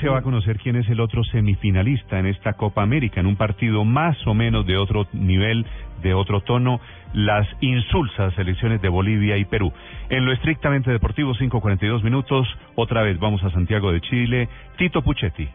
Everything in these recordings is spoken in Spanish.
Se va a conocer quién es el otro semifinalista en esta Copa América, en un partido más o menos de otro nivel, de otro tono, las insulsas selecciones de Bolivia y Perú. En lo estrictamente deportivo, 5.42 minutos, otra vez vamos a Santiago de Chile, Tito Puchetti.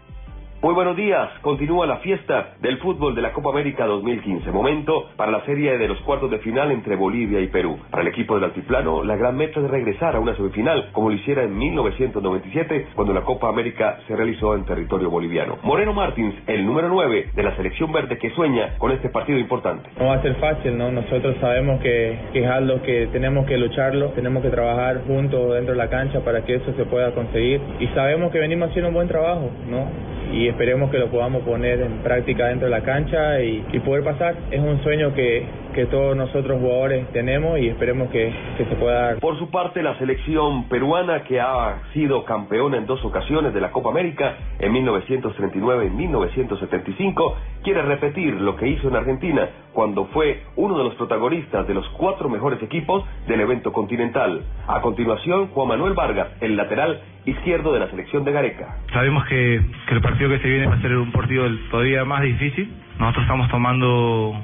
Muy buenos días. Continúa la fiesta del fútbol de la Copa América 2015. Momento para la serie de los cuartos de final entre Bolivia y Perú. Para el equipo del Altiplano, la gran meta es regresar a una semifinal, como lo hiciera en 1997, cuando la Copa América se realizó en territorio boliviano. Moreno Martins, el número 9 de la selección verde que sueña con este partido importante. No va a ser fácil, ¿no? Nosotros sabemos que, que es algo que tenemos que lucharlo, tenemos que trabajar juntos dentro de la cancha para que eso se pueda conseguir. Y sabemos que venimos haciendo un buen trabajo, ¿no? Y esperemos que lo podamos poner en práctica dentro de la cancha y, poder pasar. Es un sueño que, que todos nosotros jugadores tenemos y esperemos que, que, se pueda dar. Por su parte, la selección peruana que ha sido campeona en dos ocasiones de la Copa América, en 1939 y 1975, quiere repetir lo que hizo en Argentina cuando fue uno de los protagonistas de los cuatro mejores equipos del evento continental. A continuación, Juan Manuel Vargas, el lateral izquierdo de la selección de Gareca. Sabemos que, que el partido que se viene va a ser un partido todavía más difícil. Nosotros estamos tomando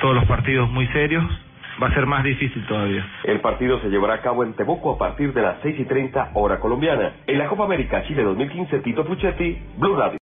todos los partidos muy serios. Va a ser más difícil todavía. El partido se llevará a cabo en Temuco a partir de las 6 y 30 hora colombiana. En la Copa América Chile 2015, Tito Puchetti, Blue Radio.